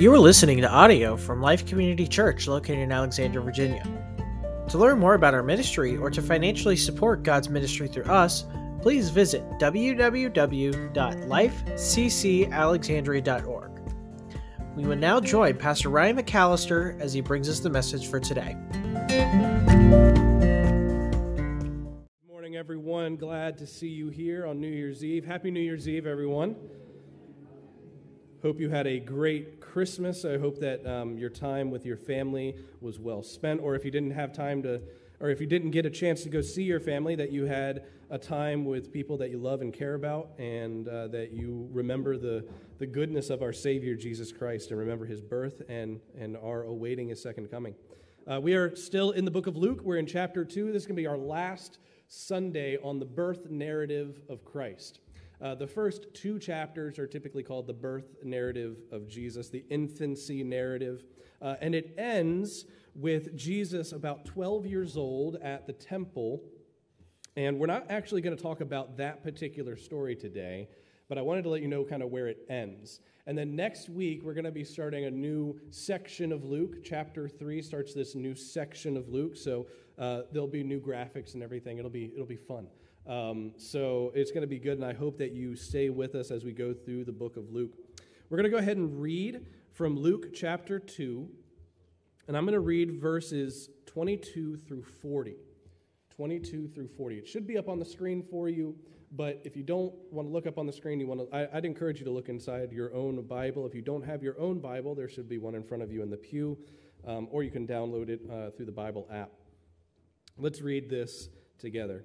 You are listening to audio from Life Community Church located in Alexandria, Virginia. To learn more about our ministry or to financially support God's ministry through us, please visit www.lifeccalexandria.org. We will now join Pastor Ryan McAllister as he brings us the message for today. Good morning, everyone. Glad to see you here on New Year's Eve. Happy New Year's Eve, everyone. Hope you had a great Christmas. I hope that um, your time with your family was well spent, or if you didn't have time to, or if you didn't get a chance to go see your family, that you had a time with people that you love and care about, and uh, that you remember the, the goodness of our Savior, Jesus Christ, and remember his birth and, and are awaiting his second coming. Uh, we are still in the book of Luke. We're in chapter 2. This is going to be our last Sunday on the birth narrative of Christ. Uh, the first two chapters are typically called the birth narrative of Jesus, the infancy narrative, uh, and it ends with Jesus about 12 years old at the temple. And we're not actually going to talk about that particular story today, but I wanted to let you know kind of where it ends. And then next week, we're going to be starting a new section of Luke. Chapter 3 starts this new section of Luke, so uh, there'll be new graphics and everything. It'll be, it'll be fun. Um, so it's going to be good, and I hope that you stay with us as we go through the book of Luke. We're going to go ahead and read from Luke chapter 2, and I'm going to read verses 22 through 40. 22 through 40. It should be up on the screen for you, but if you don't want to look up on the screen, you want to, I, would encourage you to look inside your own Bible. If you don't have your own Bible, there should be one in front of you in the pew, um, or you can download it uh, through the Bible app. Let's read this together.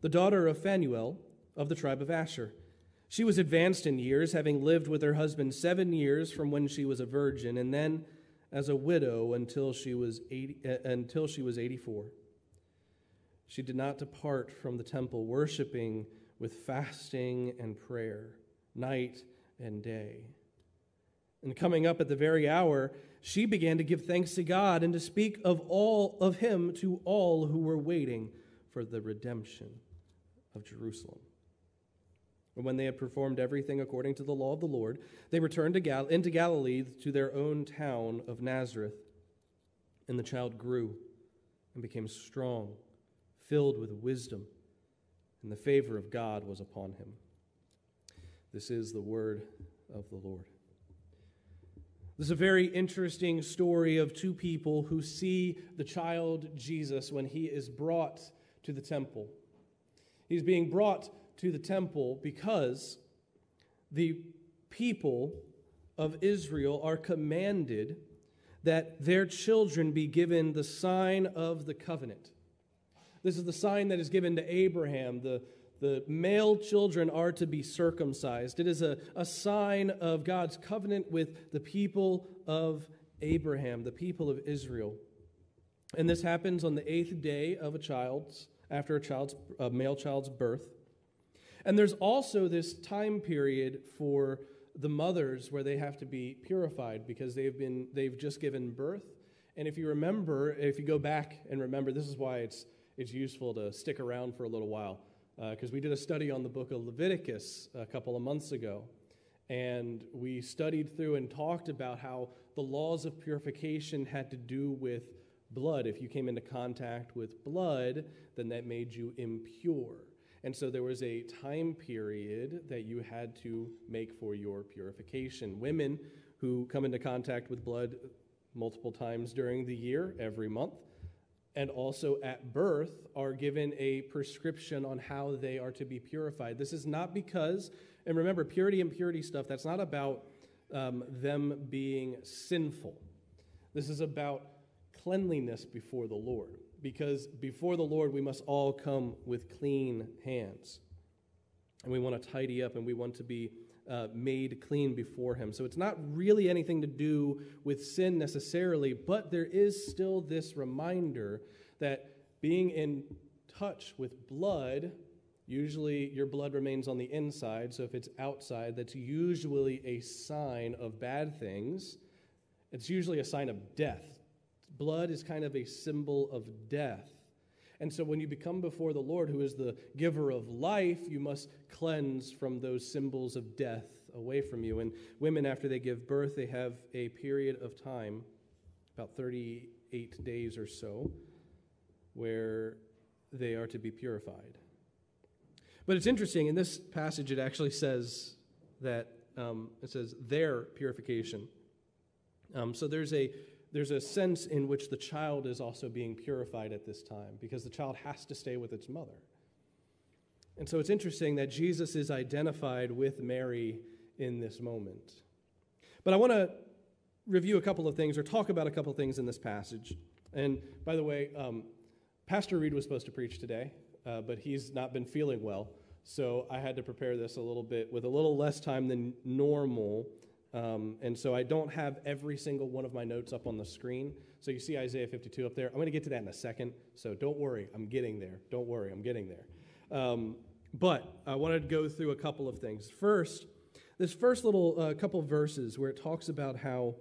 the daughter of Phanuel of the tribe of Asher. She was advanced in years, having lived with her husband seven years from when she was a virgin, and then as a widow until she was, 80, uh, until she was 84. She did not depart from the temple, worshiping with fasting and prayer, night and day. And coming up at the very hour, she began to give thanks to God and to speak of all of him to all who were waiting for the redemption of Jerusalem. And when they had performed everything according to the law of the Lord, they returned to Gal- into Galilee to their own town of Nazareth. And the child grew and became strong, filled with wisdom, and the favor of God was upon him. This is the word of the Lord. This is a very interesting story of two people who see the child Jesus when he is brought to the temple. He's being brought to the temple because the people of Israel are commanded that their children be given the sign of the covenant. This is the sign that is given to Abraham. The, the male children are to be circumcised. It is a, a sign of God's covenant with the people of Abraham, the people of Israel. And this happens on the eighth day of a child's, after a child's, a male child's birth. And there's also this time period for the mothers where they have to be purified because they've been they've just given birth. And if you remember, if you go back and remember, this is why it's it's useful to stick around for a little while because uh, we did a study on the book of Leviticus a couple of months ago. And we studied through and talked about how the laws of purification had to do with blood. If you came into contact with blood, then that made you impure. And so there was a time period that you had to make for your purification. Women who come into contact with blood multiple times during the year, every month, and also at birth are given a prescription on how they are to be purified. This is not because, and remember, purity and purity stuff, that's not about um, them being sinful. This is about cleanliness before the Lord because before the Lord, we must all come with clean hands. And we want to tidy up and we want to be uh, made clean before Him. So it's not really anything to do with sin necessarily, but there is still this reminder that being in touch with blood, usually your blood remains on the inside. So if it's outside, that's usually a sign of bad things. It's usually a sign of death Blood is kind of a symbol of death. And so when you become before the Lord, who is the giver of life, you must cleanse from those symbols of death away from you. And women, after they give birth, they have a period of time, about 38 days or so, where they are to be purified. But it's interesting, in this passage, it actually says that um, it says their purification. Um, so there's a there's a sense in which the child is also being purified at this time because the child has to stay with its mother. And so it's interesting that Jesus is identified with Mary in this moment. But I want to review a couple of things or talk about a couple of things in this passage. And by the way, um, Pastor Reed was supposed to preach today, uh, but he's not been feeling well. So I had to prepare this a little bit with a little less time than normal um, and so I don't have every single one of my notes up on the screen. So you see Isaiah 52 up there. I'm going to get to that in a second. So don't worry, I'm getting there. Don't worry, I'm getting there. Um, but I wanted to go through a couple of things. First, this first little uh, couple verses where it talks about how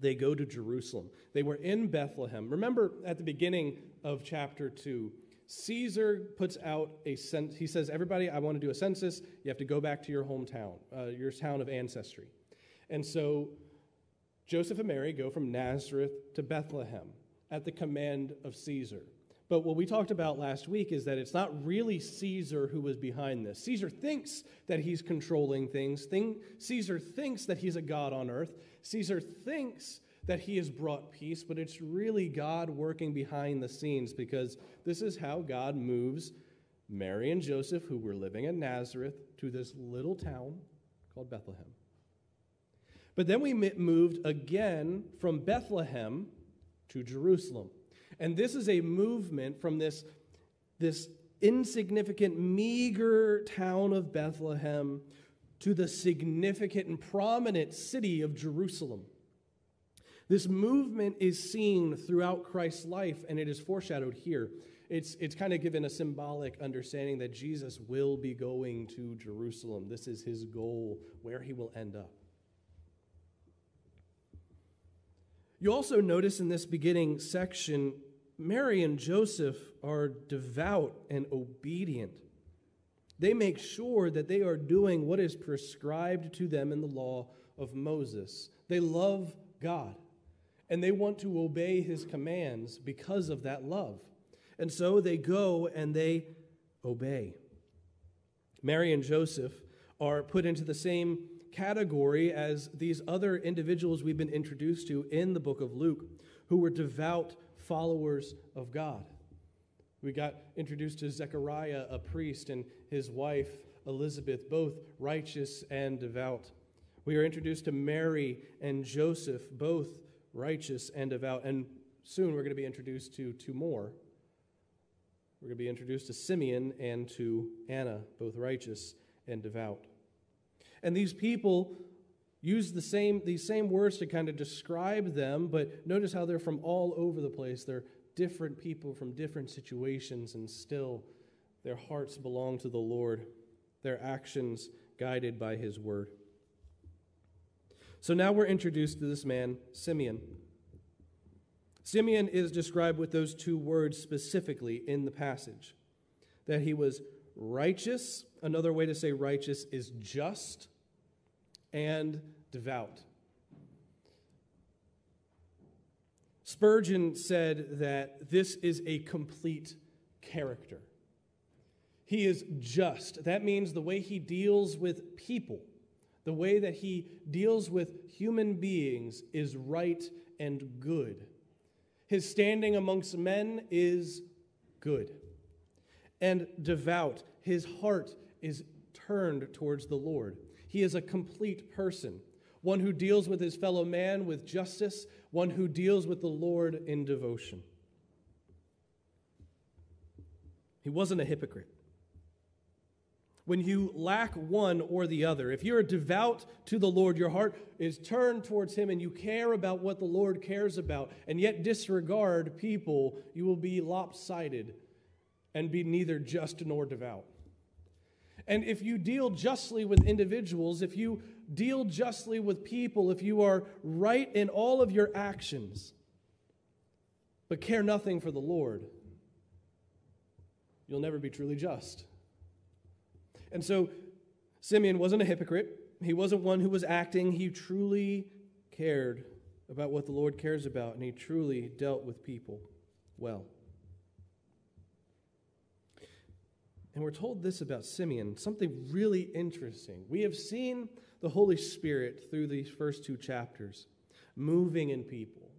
they go to Jerusalem. They were in Bethlehem. Remember at the beginning of chapter 2, Caesar puts out a census. He says, Everybody, I want to do a census. You have to go back to your hometown, uh, your town of ancestry. And so Joseph and Mary go from Nazareth to Bethlehem at the command of Caesar. But what we talked about last week is that it's not really Caesar who was behind this. Caesar thinks that he's controlling things. Thing, Caesar thinks that he's a God on earth. Caesar thinks that he has brought peace, but it's really God working behind the scenes because this is how God moves Mary and Joseph, who were living in Nazareth, to this little town called Bethlehem. But then we moved again from Bethlehem to Jerusalem. And this is a movement from this, this insignificant, meager town of Bethlehem to the significant and prominent city of Jerusalem. This movement is seen throughout Christ's life, and it is foreshadowed here. It's, it's kind of given a symbolic understanding that Jesus will be going to Jerusalem. This is his goal, where he will end up. You also notice in this beginning section, Mary and Joseph are devout and obedient. They make sure that they are doing what is prescribed to them in the law of Moses. They love God and they want to obey his commands because of that love. And so they go and they obey. Mary and Joseph are put into the same category as these other individuals we've been introduced to in the book of Luke who were devout followers of God. We got introduced to Zechariah, a priest, and his wife, Elizabeth, both righteous and devout. We are introduced to Mary and Joseph, both righteous and devout. And soon we're going to be introduced to two more. We're going to be introduced to Simeon and to Anna, both righteous and devout. And these people use the same, these same words to kind of describe them, but notice how they're from all over the place. They're different people from different situations, and still their hearts belong to the Lord, their actions guided by His word. So now we're introduced to this man, Simeon. Simeon is described with those two words specifically in the passage that he was righteous. Another way to say righteous is just and devout. Spurgeon said that this is a complete character. He is just. That means the way he deals with people, the way that he deals with human beings is right and good. His standing amongst men is good and devout. His heart is turned towards the Lord. He is a complete person, one who deals with his fellow man with justice, one who deals with the Lord in devotion. He wasn't a hypocrite. When you lack one or the other, if you're devout to the Lord, your heart is turned towards Him and you care about what the Lord cares about, and yet disregard people, you will be lopsided and be neither just nor devout. And if you deal justly with individuals, if you deal justly with people, if you are right in all of your actions, but care nothing for the Lord, you'll never be truly just. And so Simeon wasn't a hypocrite. He wasn't one who was acting. He truly cared about what the Lord cares about, and he truly dealt with people well. And we're told this about Simeon, something really interesting. We have seen the Holy Spirit through these first two chapters moving in people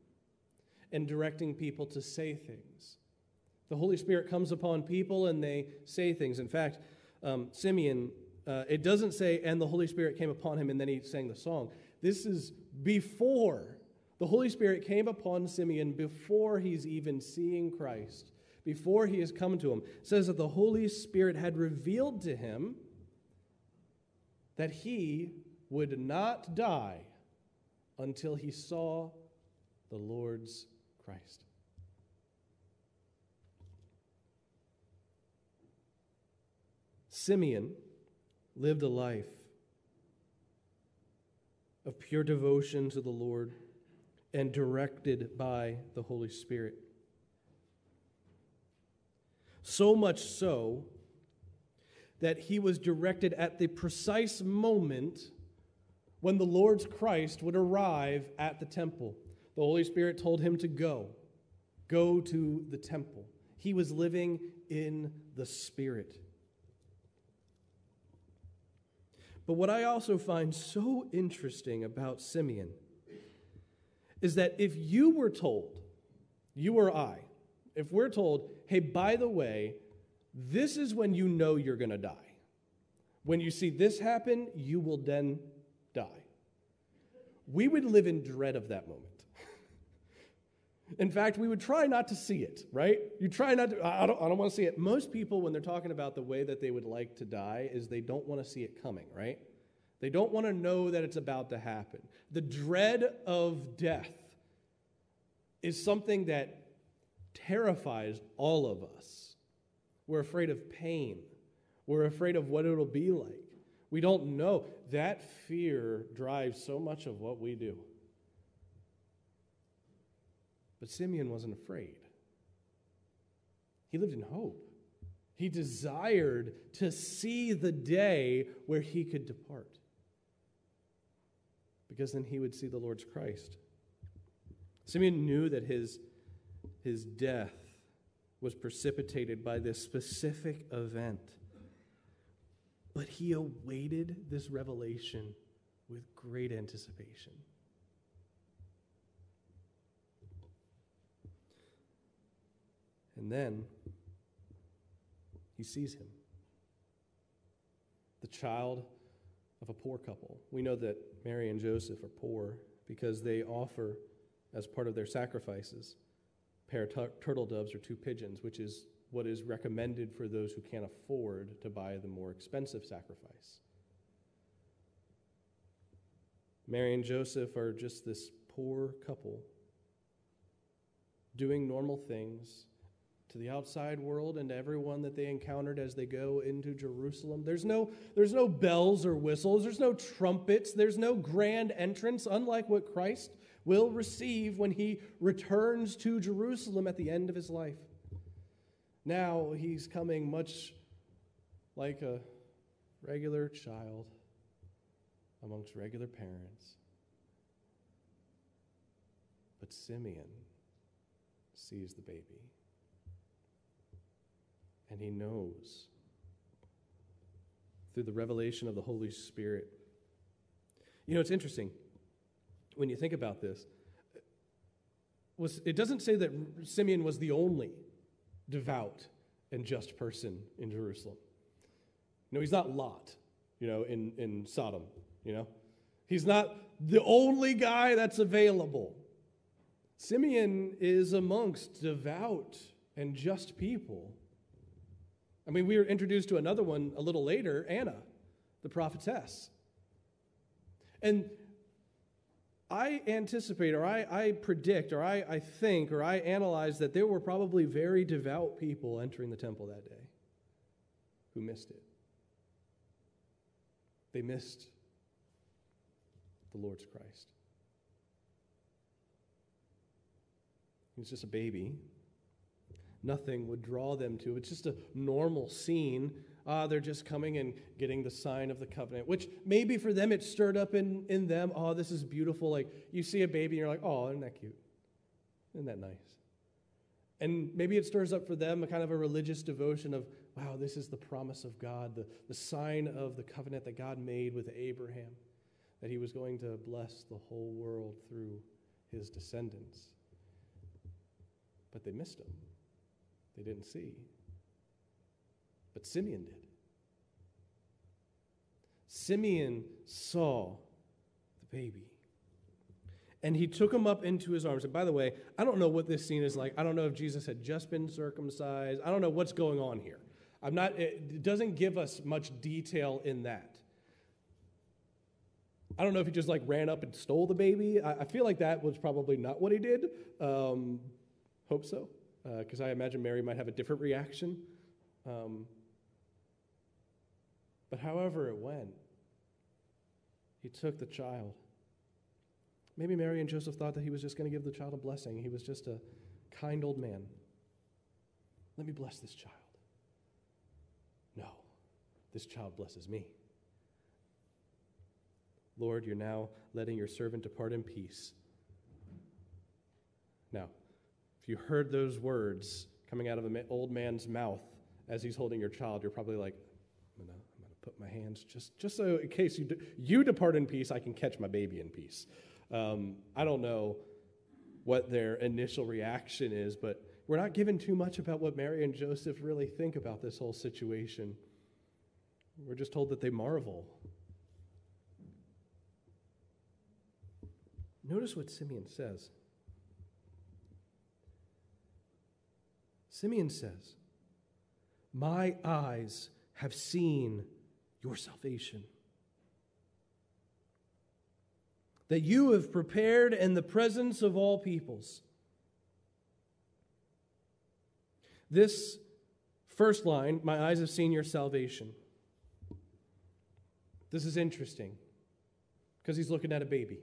and directing people to say things. The Holy Spirit comes upon people and they say things. In fact, um, Simeon, uh, it doesn't say, and the Holy Spirit came upon him and then he sang the song. This is before. The Holy Spirit came upon Simeon before he's even seeing Christ before he has come to him. Says that the Holy Spirit had revealed to him that he would not die until he saw the Lord's Christ. Simeon lived a life of pure devotion to the Lord and directed by the Holy Spirit. So much so that he was directed at the precise moment when the Lord's Christ would arrive at the temple. The Holy Spirit told him to go, go to the temple. He was living in the Spirit. But what I also find so interesting about Simeon is that if you were told, you or I, if we're told, hey, by the way, this is when you know you're going to die. When you see this happen, you will then die. We would live in dread of that moment. in fact, we would try not to see it, right? You try not to, I don't, I don't want to see it. Most people, when they're talking about the way that they would like to die, is they don't want to see it coming, right? They don't want to know that it's about to happen. The dread of death is something that terrifies all of us. We're afraid of pain. We're afraid of what it'll be like. We don't know. That fear drives so much of what we do. But Simeon wasn't afraid, he lived in hope. He desired to see the day where he could depart, because then he would see the Lord's Christ. Simeon knew that his his death was precipitated by this specific event. But he awaited this revelation with great anticipation. And then he sees him, the child of a poor couple. We know that Mary and Joseph are poor because they offer as part of their sacrifices pair of tur- turtle doves or two pigeons, which is what is recommended for those who can't afford to buy the more expensive sacrifice. Mary and Joseph are just this poor couple doing normal things to the outside world and to everyone that they encountered as they go into Jerusalem. There's no, there's no bells or whistles, there's no trumpets, there's no grand entrance, unlike what Christ will receive when he returns to Jerusalem at the end of his life. Now he's coming much like a regular child amongst regular parents. But Simeon sees the baby. And he knows through the revelation of the Holy Spirit. You know, it's interesting when you think about this. Was, it doesn't say that Simeon was the only devout and just person in Jerusalem. No, he's not Lot, you know, in, in Sodom, you know. He's not the only guy that's available. Simeon is amongst devout and just people. I mean, we were introduced to another one a little later, Anna, the prophetess. And I anticipate, or I, I predict, or I, I think, or I analyze that there were probably very devout people entering the temple that day who missed it. They missed the Lord's Christ. He was just a baby. Nothing would draw them to. It. It's just a normal scene. Uh, they're just coming and getting the sign of the covenant, which maybe for them it stirred up in, in them. Oh, this is beautiful. Like you see a baby and you're like, oh, isn't that cute? Isn't that nice? And maybe it stirs up for them a kind of a religious devotion of, wow, this is the promise of God, the, the sign of the covenant that God made with Abraham, that he was going to bless the whole world through his descendants but they missed him. They didn't see. But Simeon did. Simeon saw the baby. And he took him up into his arms. And by the way, I don't know what this scene is like. I don't know if Jesus had just been circumcised. I don't know what's going on here. I'm not, it doesn't give us much detail in that. I don't know if he just like ran up and stole the baby. I, I feel like that was probably not what he did. Um, Hope so, because uh, I imagine Mary might have a different reaction. Um, but however it went, he took the child. Maybe Mary and Joseph thought that he was just going to give the child a blessing. He was just a kind old man. Let me bless this child. No, this child blesses me. Lord, you're now letting your servant depart in peace. Now, if you heard those words coming out of an old man's mouth as he's holding your child, you're probably like, put my hands just, just so in case you, de- you depart in peace, I can catch my baby in peace. Um, I don't know what their initial reaction is, but we're not given too much about what Mary and Joseph really think about this whole situation. We're just told that they marvel. Notice what Simeon says. Simeon says, My eyes have seen your salvation. That you have prepared in the presence of all peoples. This first line, My eyes have seen your salvation. This is interesting because he's looking at a baby.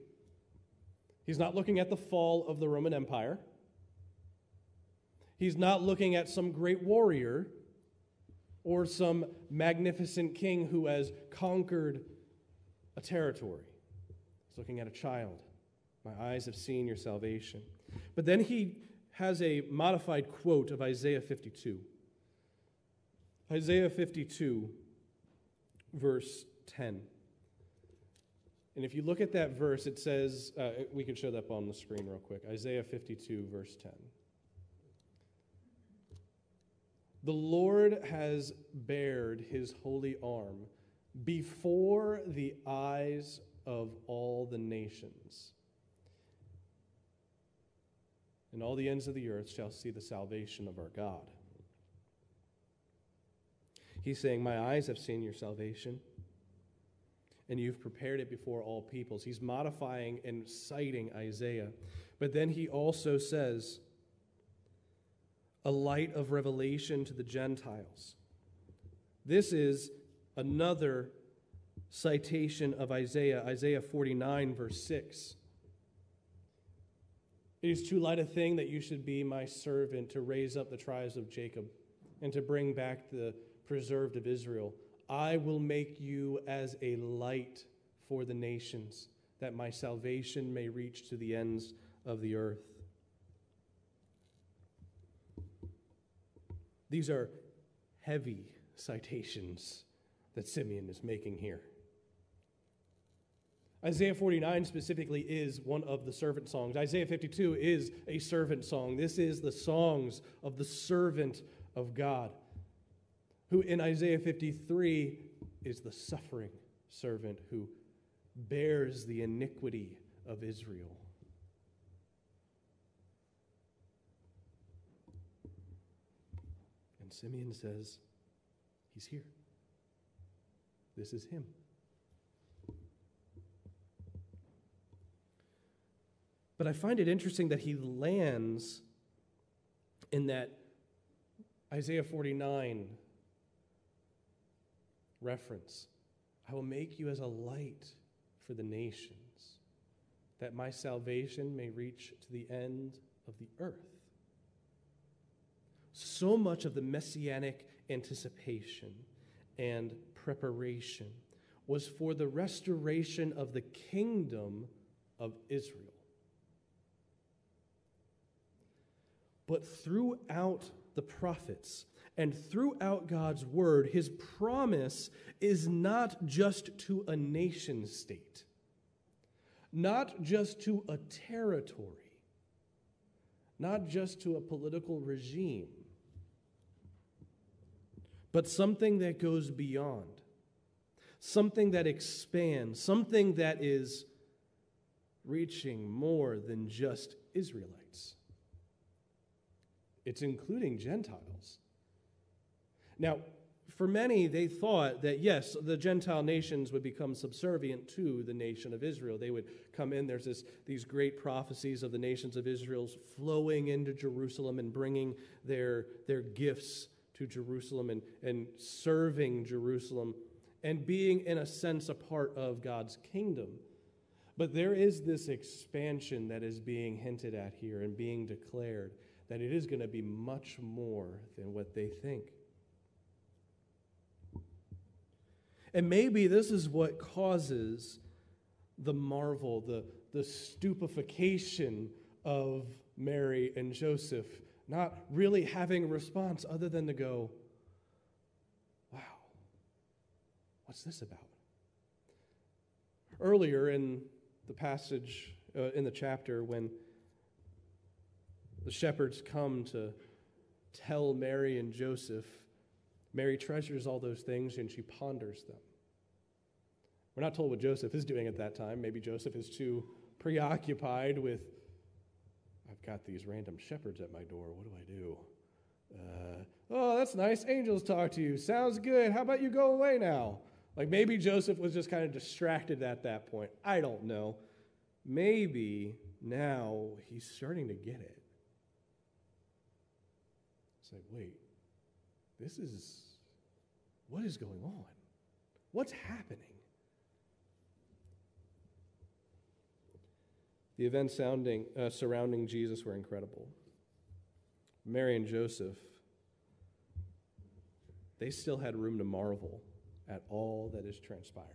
He's not looking at the fall of the Roman Empire. He's not looking at some great warrior or some magnificent king who has conquered a territory. He's looking at a child. My eyes have seen your salvation. But then he has a modified quote of Isaiah 52. Isaiah 52, verse 10. And if you look at that verse, it says, uh, we can show that up on the screen real quick. Isaiah 52, verse 10. The Lord has bared his holy arm before the eyes of all the nations. and all the ends of the earth shall see the salvation of our God. He's saying, My eyes have seen your salvation, and you've prepared it before all peoples. He's modifying and citing Isaiah. But then he also says, A light of revelation to the Gentiles. This is another citation of Isaiah, Isaiah 49, verse 6. It is too light a thing that you should be my servant to raise up the tribes of Jacob and to bring back the preserved of Israel. I will make you as a light for the nations, that my salvation may reach to the ends of the earth. These are heavy citations that Simeon is making here. Isaiah 49 specifically is one of the servant songs. Isaiah 52 is a servant song. This is the songs of the servant of God, who in Isaiah 53 is the suffering servant who bears the iniquity of Israel. And Simeon says, He's here. This is Him. But I find it interesting that he lands in that Isaiah 49 reference. I will make you as a light for the nations, that my salvation may reach to the end of the earth. So much of the messianic anticipation and preparation was for the restoration of the kingdom of Israel. But throughout the prophets and throughout God's word, his promise is not just to a nation state, not just to a territory, not just to a political regime, but something that goes beyond, something that expands, something that is reaching more than just Israelites. It's including Gentiles. Now, for many, they thought that yes, the Gentile nations would become subservient to the nation of Israel. They would come in. There's this, these great prophecies of the nations of Israel flowing into Jerusalem and bringing their, their gifts to Jerusalem and, and serving Jerusalem and being, in a sense, a part of God's kingdom. But there is this expansion that is being hinted at here and being declared that it is going to be much more than what they think. And maybe this is what causes the marvel, the, the stupefaction of Mary and Joseph, not really having a response other than to go, wow, what's this about? Earlier in the passage, uh, in the chapter, when the shepherds come to tell Mary and Joseph. Mary treasures all those things and she ponders them. We're not told what Joseph is doing at that time. Maybe Joseph is too preoccupied with, I've got these random shepherds at my door. What do I do? Uh, oh, that's nice. Angels talk to you. Sounds good. How about you go away now? Like maybe Joseph was just kind of distracted at that point. I don't know. Maybe now he's starting to get it. It's like, wait, this is, what is going on? What's happening? The events sounding, uh, surrounding Jesus were incredible. Mary and Joseph, they still had room to marvel at all that is transpiring.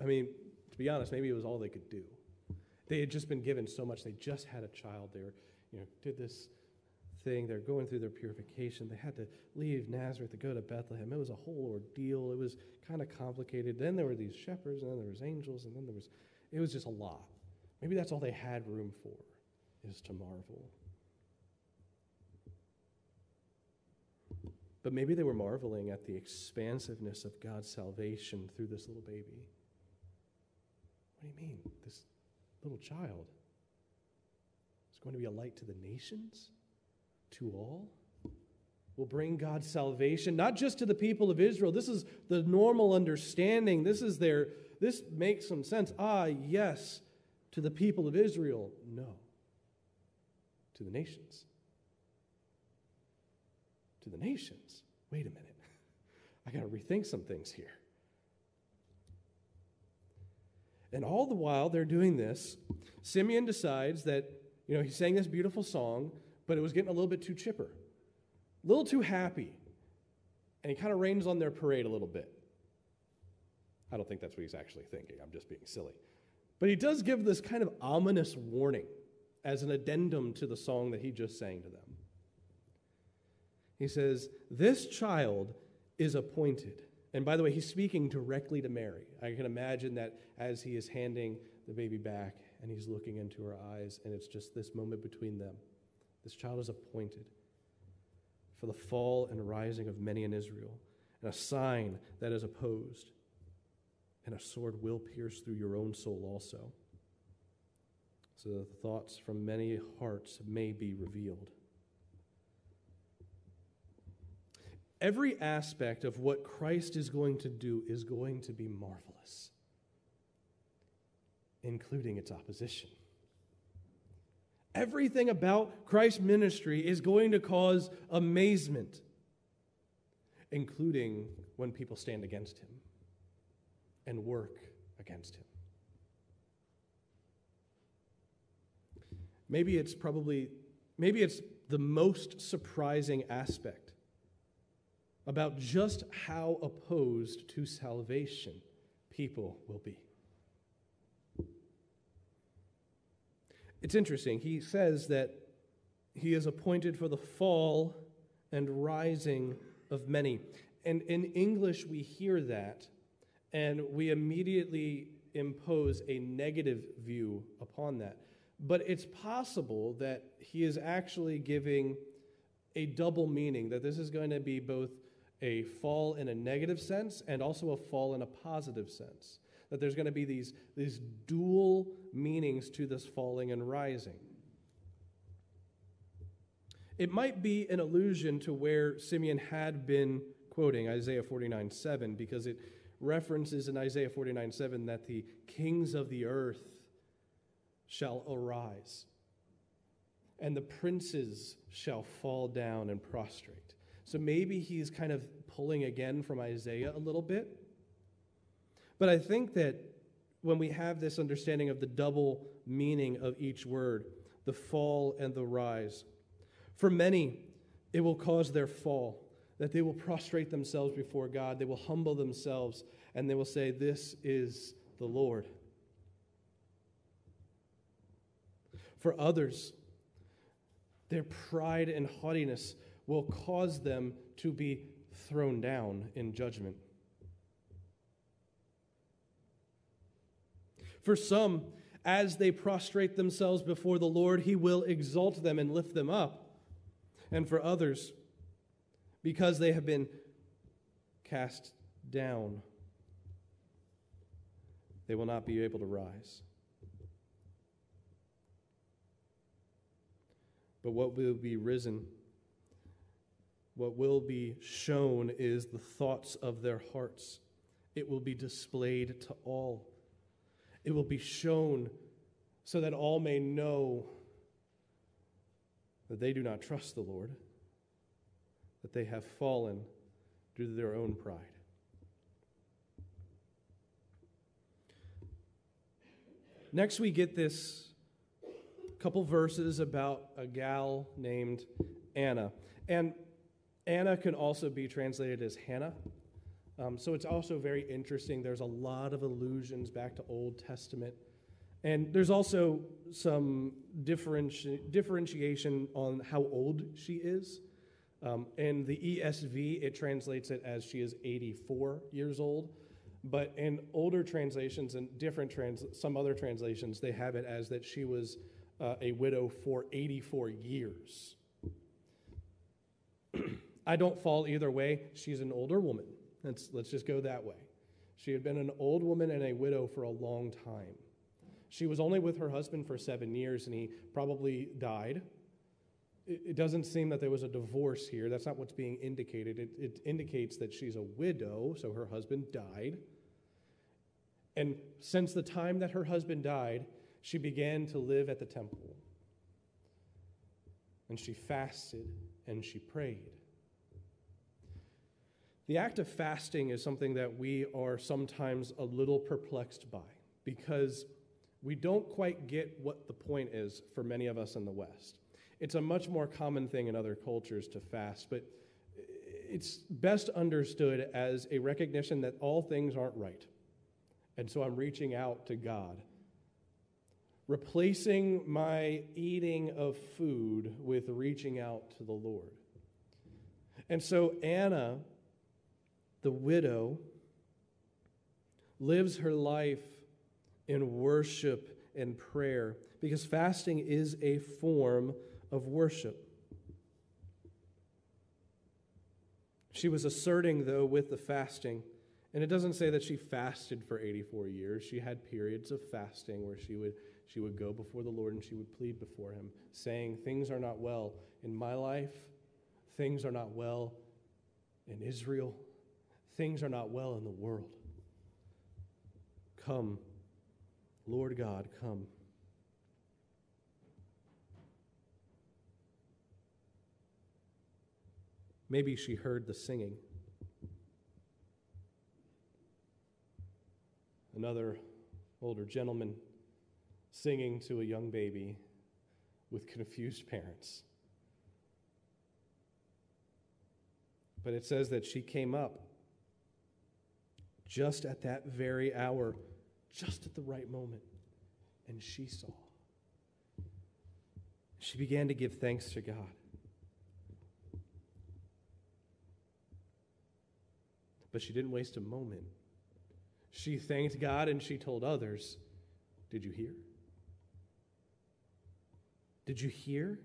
I mean, to be honest, maybe it was all they could do. They had just been given so much. They just had a child. They you know, did this thing. They're going through their purification. They had to leave Nazareth to go to Bethlehem. It was a whole ordeal. It was kind of complicated. Then there were these shepherds, and then there was angels, and then there was, it was just a lot. Maybe that's all they had room for, is to marvel. But maybe they were marveling at the expansiveness of God's salvation through this little baby. What do you mean? This, little child is going to be a light to the nations, to all. Will bring God's salvation, not just to the people of Israel. This is the normal understanding. This is their, this makes some sense. Ah, yes, to the people of Israel. No, to the nations. To the nations. Wait a minute. I got to rethink some things here. And all the while they're doing this, Simeon decides that, you know, he sang this beautiful song, but it was getting a little bit too chipper, a little too happy. And he kind of rains on their parade a little bit. I don't think that's what he's actually thinking. I'm just being silly. But he does give this kind of ominous warning as an addendum to the song that he just sang to them. He says, This child is appointed and by the way, he's speaking directly to Mary. I can imagine that as he is handing the baby back and he's looking into her eyes, and it's just this moment between them. This child is appointed for the fall and rising of many in Israel, and a sign that is opposed, and a sword will pierce through your own soul also, so that the thoughts from many hearts may be revealed. every aspect of what Christ is going to do is going to be marvelous, including its opposition. Everything about Christ's ministry is going to cause amazement, including when people stand against him and work against him. Maybe it's probably, maybe it's the most surprising aspect about just how opposed to salvation people will be. It's interesting. He says that he is appointed for the fall and rising of many. And in English, we hear that and we immediately impose a negative view upon that. But it's possible that he is actually giving a double meaning, that this is going to be both a fall in a negative sense and also a fall in a positive sense. That there's going to be these, these dual meanings to this falling and rising. It might be an allusion to where Simeon had been quoting Isaiah 49 7, because it references in Isaiah 49 7 that the kings of the earth shall arise, and the princes shall fall down and prostrate. So maybe he's kind of pulling again from Isaiah a little bit. But I think that when we have this understanding of the double meaning of each word, the fall and the rise, for many, it will cause their fall, that they will prostrate themselves before God, they will humble themselves, and they will say, This is the Lord. For others, their pride and haughtiness will cause them to be thrown down in judgment. For some, as they prostrate themselves before the Lord, He will exalt them and lift them up. And for others, because they have been cast down, they will not be able to rise. But what will be risen what will be shown is the thoughts of their hearts. It will be displayed to all. It will be shown so that all may know that they do not trust the Lord, that they have fallen due to their own pride. Next, we get this couple verses about a gal named Anna. And Anna can also be translated as Hannah. Um, so it's also very interesting. There's a lot of allusions back to Old Testament. And there's also some differenti- differentiation on how old she is. Um, in the ESV, it translates it as she is 84 years old. But in older translations and different trans- some other translations, they have it as that she was uh, a widow for 84 years. I don't fall either way. She's an older woman. Let's, let's just go that way. She had been an old woman and a widow for a long time. She was only with her husband for seven years, and he probably died. It, it doesn't seem that there was a divorce here. That's not what's being indicated. It, it indicates that she's a widow, so her husband died. And since the time that her husband died, she began to live at the temple. And she fasted and she prayed. The act of fasting is something that we are sometimes a little perplexed by because we don't quite get what the point is for many of us in the West. It's a much more common thing in other cultures to fast, but it's best understood as a recognition that all things aren't right. And so I'm reaching out to God, replacing my eating of food with reaching out to the Lord. And so Anna, the widow, lives her life in worship and prayer because fasting is a form of worship. She was asserting, though, with the fasting, and it doesn't say that she fasted for 84 years. She had periods of fasting where she would, she would go before the Lord and she would plead before Him, saying, Things are not well in my life, things are not well in Israel, things are not well in the world. Come, Lord God, come. Maybe she heard the singing. Another older gentleman singing to a young baby with confused parents. But it says that she came up just at that very hour, just at the right moment, and she saw. She began to give thanks to God. But she didn't waste a moment. She thanked God and she told others, Did you hear? Did you hear?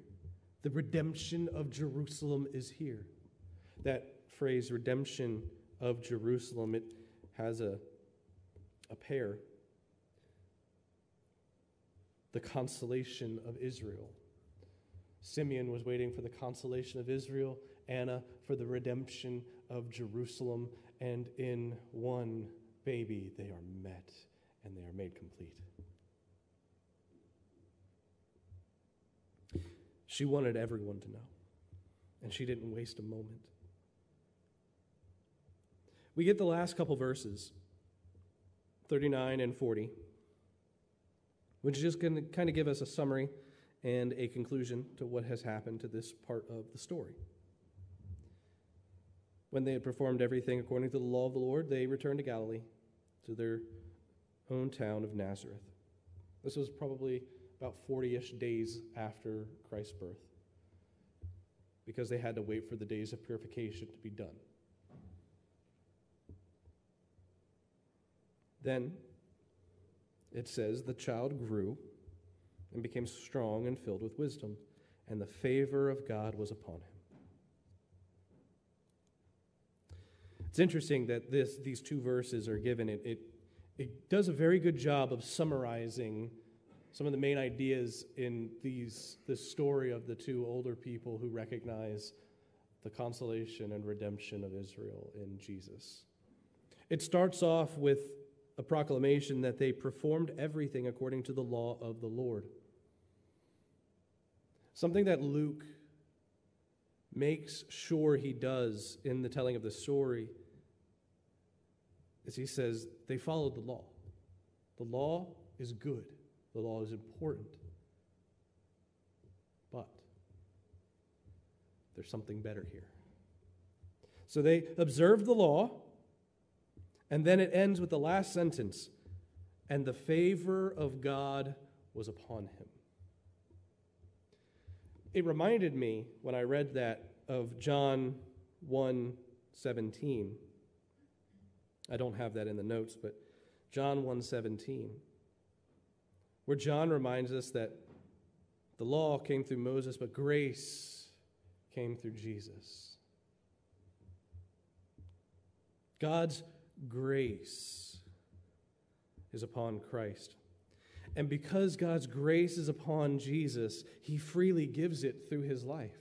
The redemption of Jerusalem is here. That phrase, redemption of Jerusalem, it has a, a pair. The consolation of Israel. Simeon was waiting for the consolation of Israel, Anna for the redemption of Jerusalem and in one baby they are met and they are made complete. She wanted everyone to know, and she didn't waste a moment. We get the last couple verses, 39 and 40, which is just going to kind of give us a summary and a conclusion to what has happened to this part of the story. When they had performed everything according to the law of the Lord, they returned to Galilee, to their own town of Nazareth. This was probably about 40 ish days after Christ's birth, because they had to wait for the days of purification to be done. Then it says, the child grew and became strong and filled with wisdom, and the favor of God was upon him. It's interesting that this, these two verses are given. It, it, it does a very good job of summarizing some of the main ideas in these, this story of the two older people who recognize the consolation and redemption of Israel in Jesus. It starts off with a proclamation that they performed everything according to the law of the Lord. Something that Luke makes sure he does in the telling of the story is he says they followed the law. The law is good, the law is important. But there's something better here. So they observed the law, and then it ends with the last sentence and the favor of God was upon him. It reminded me when I read that of John 1 17 I don't have that in the notes, but John 1:17 where John reminds us that the law came through Moses, but grace came through Jesus. God's grace is upon Christ. And because God's grace is upon Jesus, he freely gives it through his life.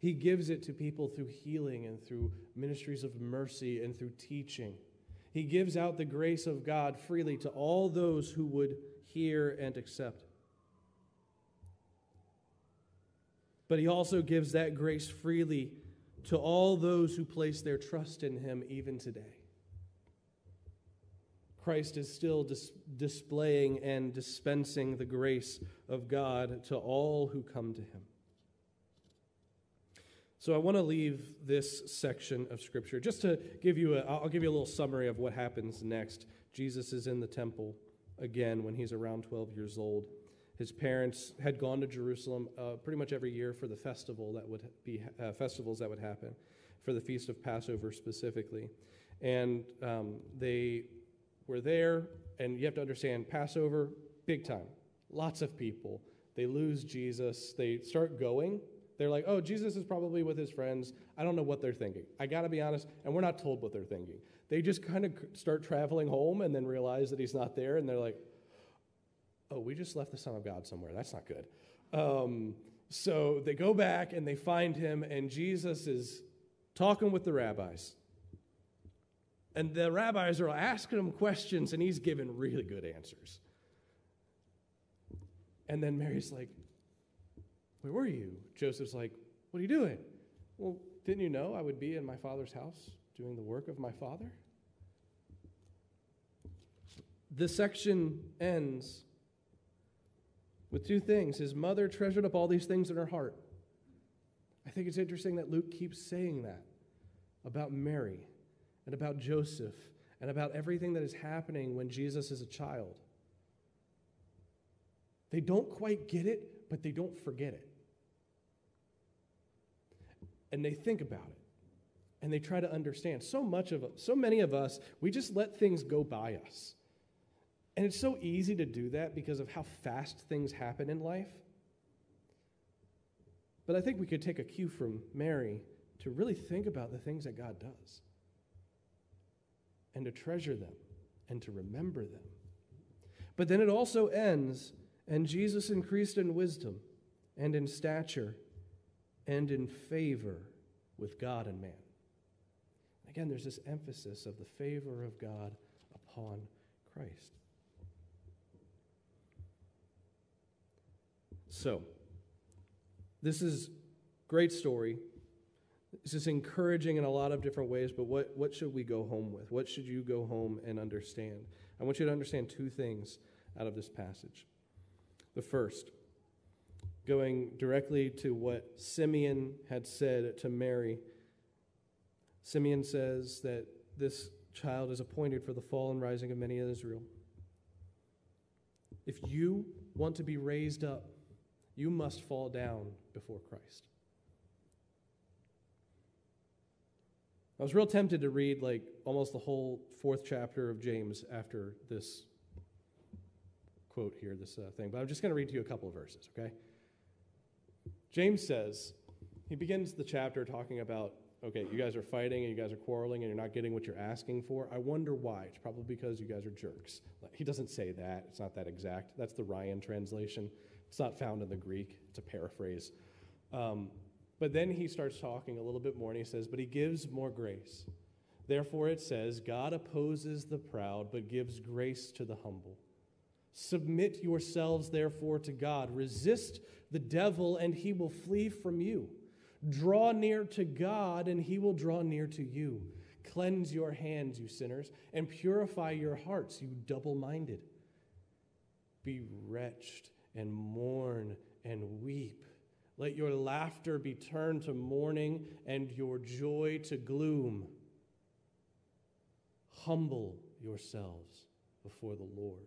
He gives it to people through healing and through ministries of mercy and through teaching. He gives out the grace of God freely to all those who would hear and accept. But he also gives that grace freely to all those who place their trust in him even today. Christ is still dis- displaying and dispensing the grace of God to all who come to him. So I want to leave this section of scripture just to give you a I'll give you a little summary of what happens next. Jesus is in the temple again when he's around 12 years old. His parents had gone to Jerusalem uh, pretty much every year for the festival that would be uh, festivals that would happen, for the feast of Passover specifically, and um, they were there. And you have to understand, Passover, big time, lots of people. They lose Jesus. They start going. They're like, oh, Jesus is probably with his friends. I don't know what they're thinking. I got to be honest, and we're not told what they're thinking. They just kind of start traveling home and then realize that he's not there, and they're like, oh, we just left the Son of God somewhere. That's not good. Um, so they go back and they find him, and Jesus is talking with the rabbis. And the rabbis are asking him questions, and he's giving really good answers. And then Mary's like, Where were you? Joseph's like, What are you doing? Well, didn't you know I would be in my father's house doing the work of my father? The section ends with two things. His mother treasured up all these things in her heart. I think it's interesting that Luke keeps saying that about Mary and about Joseph and about everything that is happening when Jesus is a child. They don't quite get it, but they don't forget it. And they think about it and they try to understand. So much of so many of us, we just let things go by us. And it's so easy to do that because of how fast things happen in life. But I think we could take a cue from Mary to really think about the things that God does and to treasure them and to remember them. But then it also ends, and Jesus increased in wisdom and in stature and in favor with God and man. Again, there's this emphasis of the favor of God upon Christ. So, this is great story. This is encouraging in a lot of different ways, but what, what should we go home with? What should you go home and understand? I want you to understand two things out of this passage. The first, going directly to what Simeon had said to Mary, Simeon says that this child is appointed for the fall and rising of many in Israel. If you want to be raised up you must fall down before Christ. I was real tempted to read like almost the whole fourth chapter of James after this quote here, this uh, thing, but I'm just going to read to you a couple of verses, okay? James says, he begins the chapter talking about, okay, you guys are fighting and you guys are quarreling and you're not getting what you're asking for. I wonder why. It's probably because you guys are jerks. He doesn't say that, it's not that exact. That's the Ryan translation. It's not found in the Greek, it's a paraphrase. Um, but then he starts talking a little bit more and he says, But he gives more grace. Therefore, it says, God opposes the proud, but gives grace to the humble. Submit yourselves, therefore, to God. Resist the devil, and he will flee from you. Draw near to God, and he will draw near to you. Cleanse your hands, you sinners, and purify your hearts, you double minded. Be wretched and mourn and weep. Let your laughter be turned to mourning and your joy to gloom. Humble yourselves before the Lord,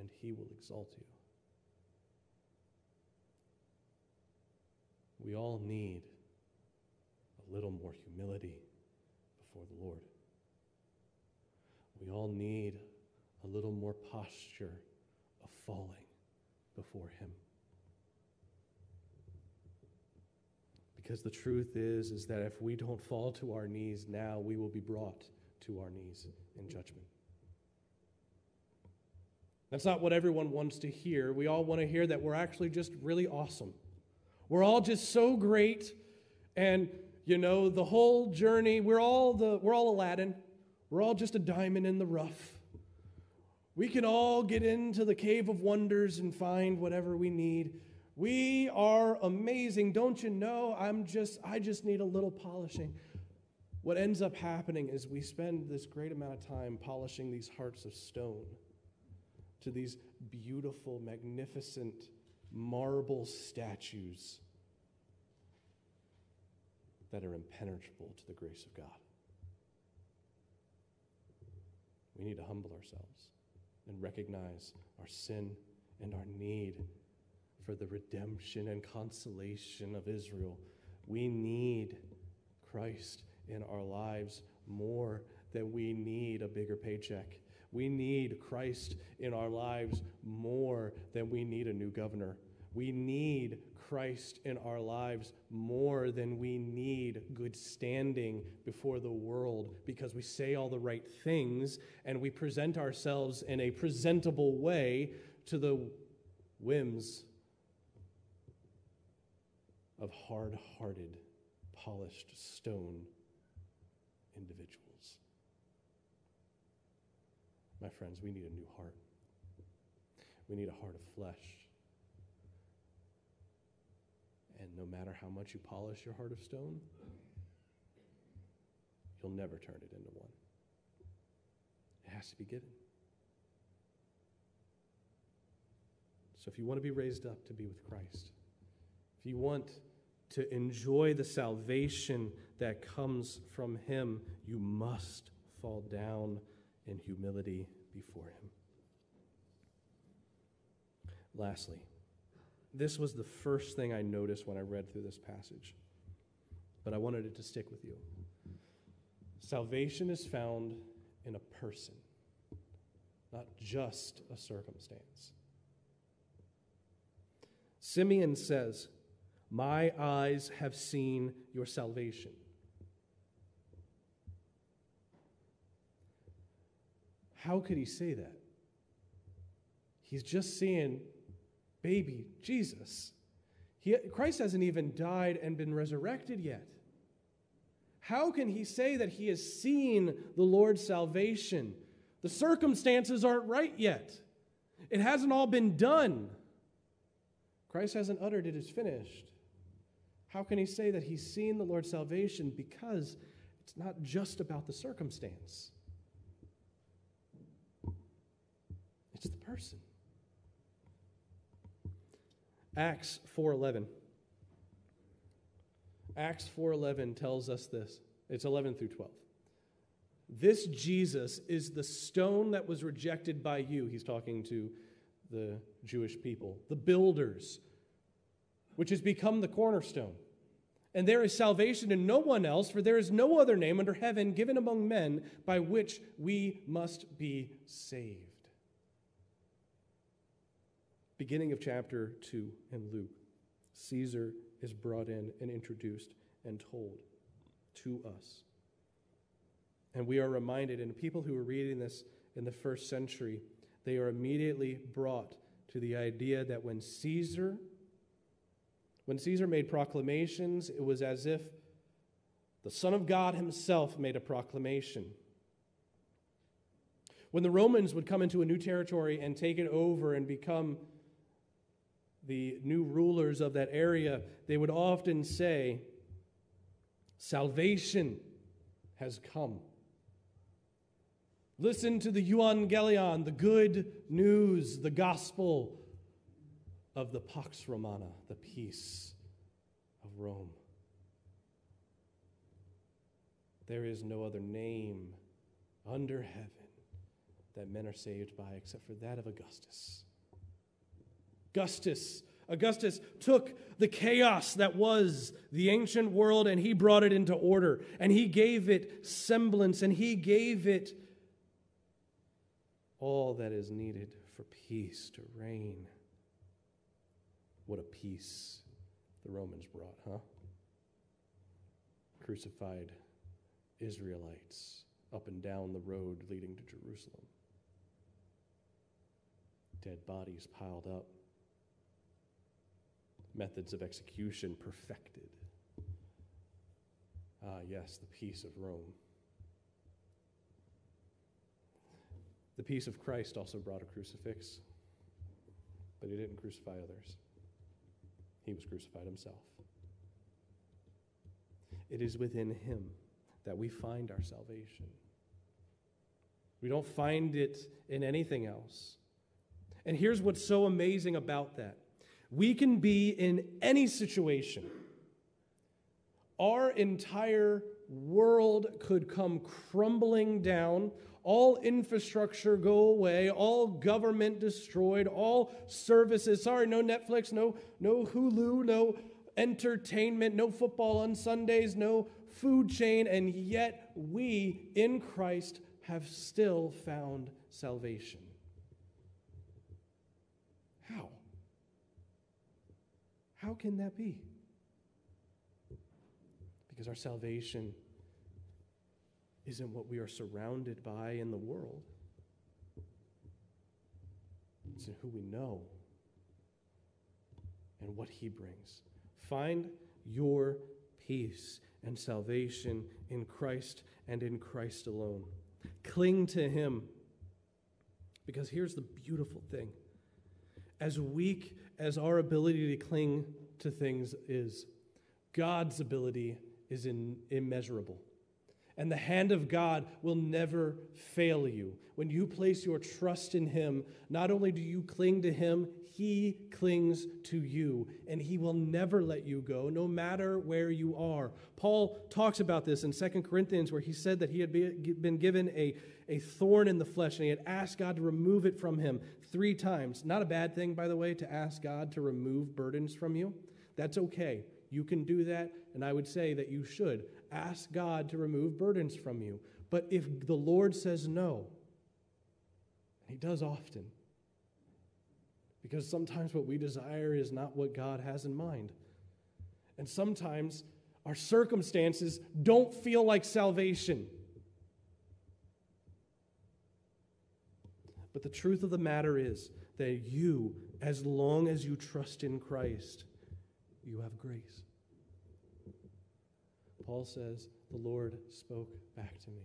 and he will exalt you. We all need a little more humility before the Lord. We all need a little more posture of falling before Him. Because the truth is, is that if we don't fall to our knees now, we will be brought to our knees in judgment. That's not what everyone wants to hear. We all want to hear that we're actually just really awesome. We're all just so great and you know the whole journey we're all the we're all Aladdin. We're all just a diamond in the rough. We can all get into the cave of wonders and find whatever we need. We are amazing. Don't you know? I'm just I just need a little polishing. What ends up happening is we spend this great amount of time polishing these hearts of stone to these beautiful, magnificent marble statues that are impenetrable to the grace of God. We need to humble ourselves and recognize our sin and our need for the redemption and consolation of Israel. We need Christ in our lives more than we need a bigger paycheck. We need Christ in our lives more than we need a new governor. We need Christ in our lives more than we need good standing before the world because we say all the right things and we present ourselves in a presentable way to the whims of hard hearted, polished stone individuals. My friends, we need a new heart. We need a heart of flesh. And no matter how much you polish your heart of stone, you'll never turn it into one. It has to be given. So if you want to be raised up to be with Christ, if you want to enjoy the salvation that comes from Him, you must fall down in humility before Him. Lastly, this was the first thing I noticed when I read through this passage, but I wanted it to stick with you. Salvation is found in a person, not just a circumstance. Simeon says, My eyes have seen your salvation. How could he say that? He's just seeing baby Jesus. He, Christ hasn't even died and been resurrected yet. How can he say that he has seen the Lord's salvation? The circumstances aren't right yet. It hasn't all been done. Christ hasn't uttered it is finished. How can he say that he's seen the Lord's salvation? Because it's not just about the circumstance. It's the person. Acts 4:11. Acts 4:11 tells us this. It's 11 through 12. This Jesus is the stone that was rejected by you. He's talking to the Jewish people, the builders, which has become the cornerstone. And there is salvation in no one else, for there is no other name under heaven given among men by which we must be saved beginning of chapter 2 in Luke, Caesar is brought in and introduced and told to us. And we are reminded, and people who were reading this in the first century, they are immediately brought to the idea that when Caesar when Caesar made proclamations, it was as if the Son of God himself made a proclamation. When the Romans would come into a new territory and take it over and become the new rulers of that area, they would often say, Salvation has come. Listen to the euangelion, the good news, the gospel of the Pax Romana, the peace of Rome. There is no other name under heaven that men are saved by except for that of Augustus. Augustus. Augustus took the chaos that was the ancient world and he brought it into order and he gave it semblance and he gave it all that is needed for peace to reign. What a peace the Romans brought, huh? Crucified Israelites up and down the road leading to Jerusalem. dead bodies piled up, methods of execution perfected. Ah, yes, the peace of Rome. The peace of Christ also brought a crucifix, but he didn't crucify others. He was crucified himself. It is within him that we find our salvation. We don't find it in anything else. And here's what's so amazing about that we can be in any situation. Our entire world could come crumbling down, all infrastructure go away, all government destroyed, all services. Sorry, no Netflix, no, no Hulu, no entertainment, no football on Sundays, no food chain, and yet we in Christ have still found salvation. How? How can that be? Because our salvation isn't what we are surrounded by in the world, it's in who we know and what He brings. Find your peace and salvation in Christ and in Christ alone. Cling to Him. Because here's the beautiful thing as weak as our ability to cling to things is, God's ability is in, immeasurable. And the hand of God will never fail you. When you place your trust in Him, not only do you cling to Him, He clings to you, and He will never let you go, no matter where you are. Paul talks about this in 2 Corinthians, where he said that he had been given a, a thorn in the flesh, and he had asked God to remove it from him three times. Not a bad thing, by the way, to ask God to remove burdens from you. That's okay. You can do that, and I would say that you should ask God to remove burdens from you. But if the Lord says no, and He does often, because sometimes what we desire is not what God has in mind. And sometimes our circumstances don't feel like salvation. But the truth of the matter is that you, as long as you trust in Christ, you have grace. Paul says, The Lord spoke back to me.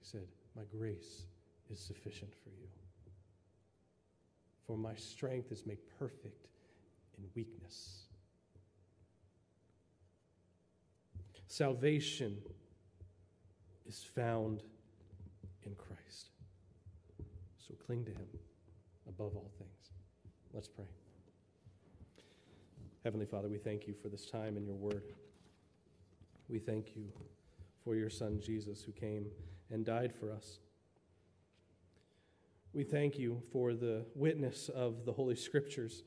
He said, My grace is sufficient for you. For my strength is made perfect in weakness. Salvation is found in Christ. So cling to him above all things. Let's pray. Heavenly Father, we thank you for this time in your word. We thank you for your Son, Jesus, who came and died for us. We thank you for the witness of the Holy Scriptures,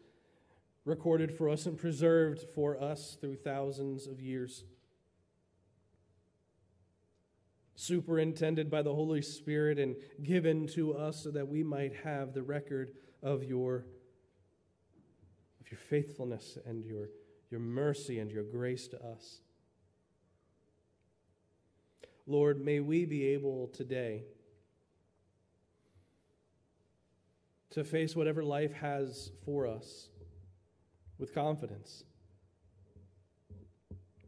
recorded for us and preserved for us through thousands of years. Superintended by the Holy Spirit and given to us so that we might have the record of your, of your faithfulness and your, your mercy and your grace to us. Lord, may we be able today to face whatever life has for us with confidence.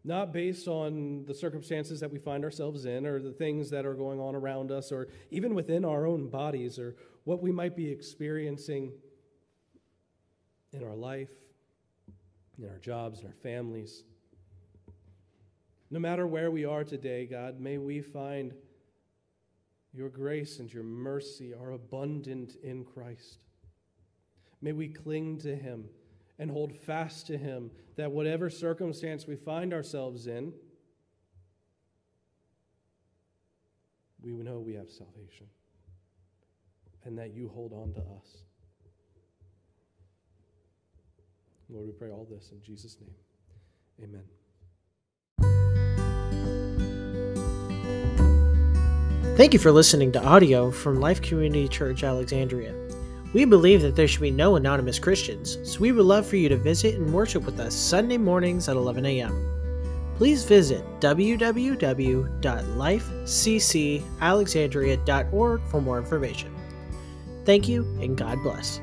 Not based on the circumstances that we find ourselves in, or the things that are going on around us, or even within our own bodies, or what we might be experiencing in our life, in our jobs, in our families. No matter where we are today, God, may we find your grace and your mercy are abundant in Christ. May we cling to him and hold fast to him that whatever circumstance we find ourselves in, we know we have salvation and that you hold on to us. Lord, we pray all this in Jesus' name. Amen. Thank you for listening to audio from Life Community Church Alexandria. We believe that there should be no anonymous Christians, so we would love for you to visit and worship with us Sunday mornings at 11 a.m. Please visit www.lifeccalexandria.org for more information. Thank you, and God bless.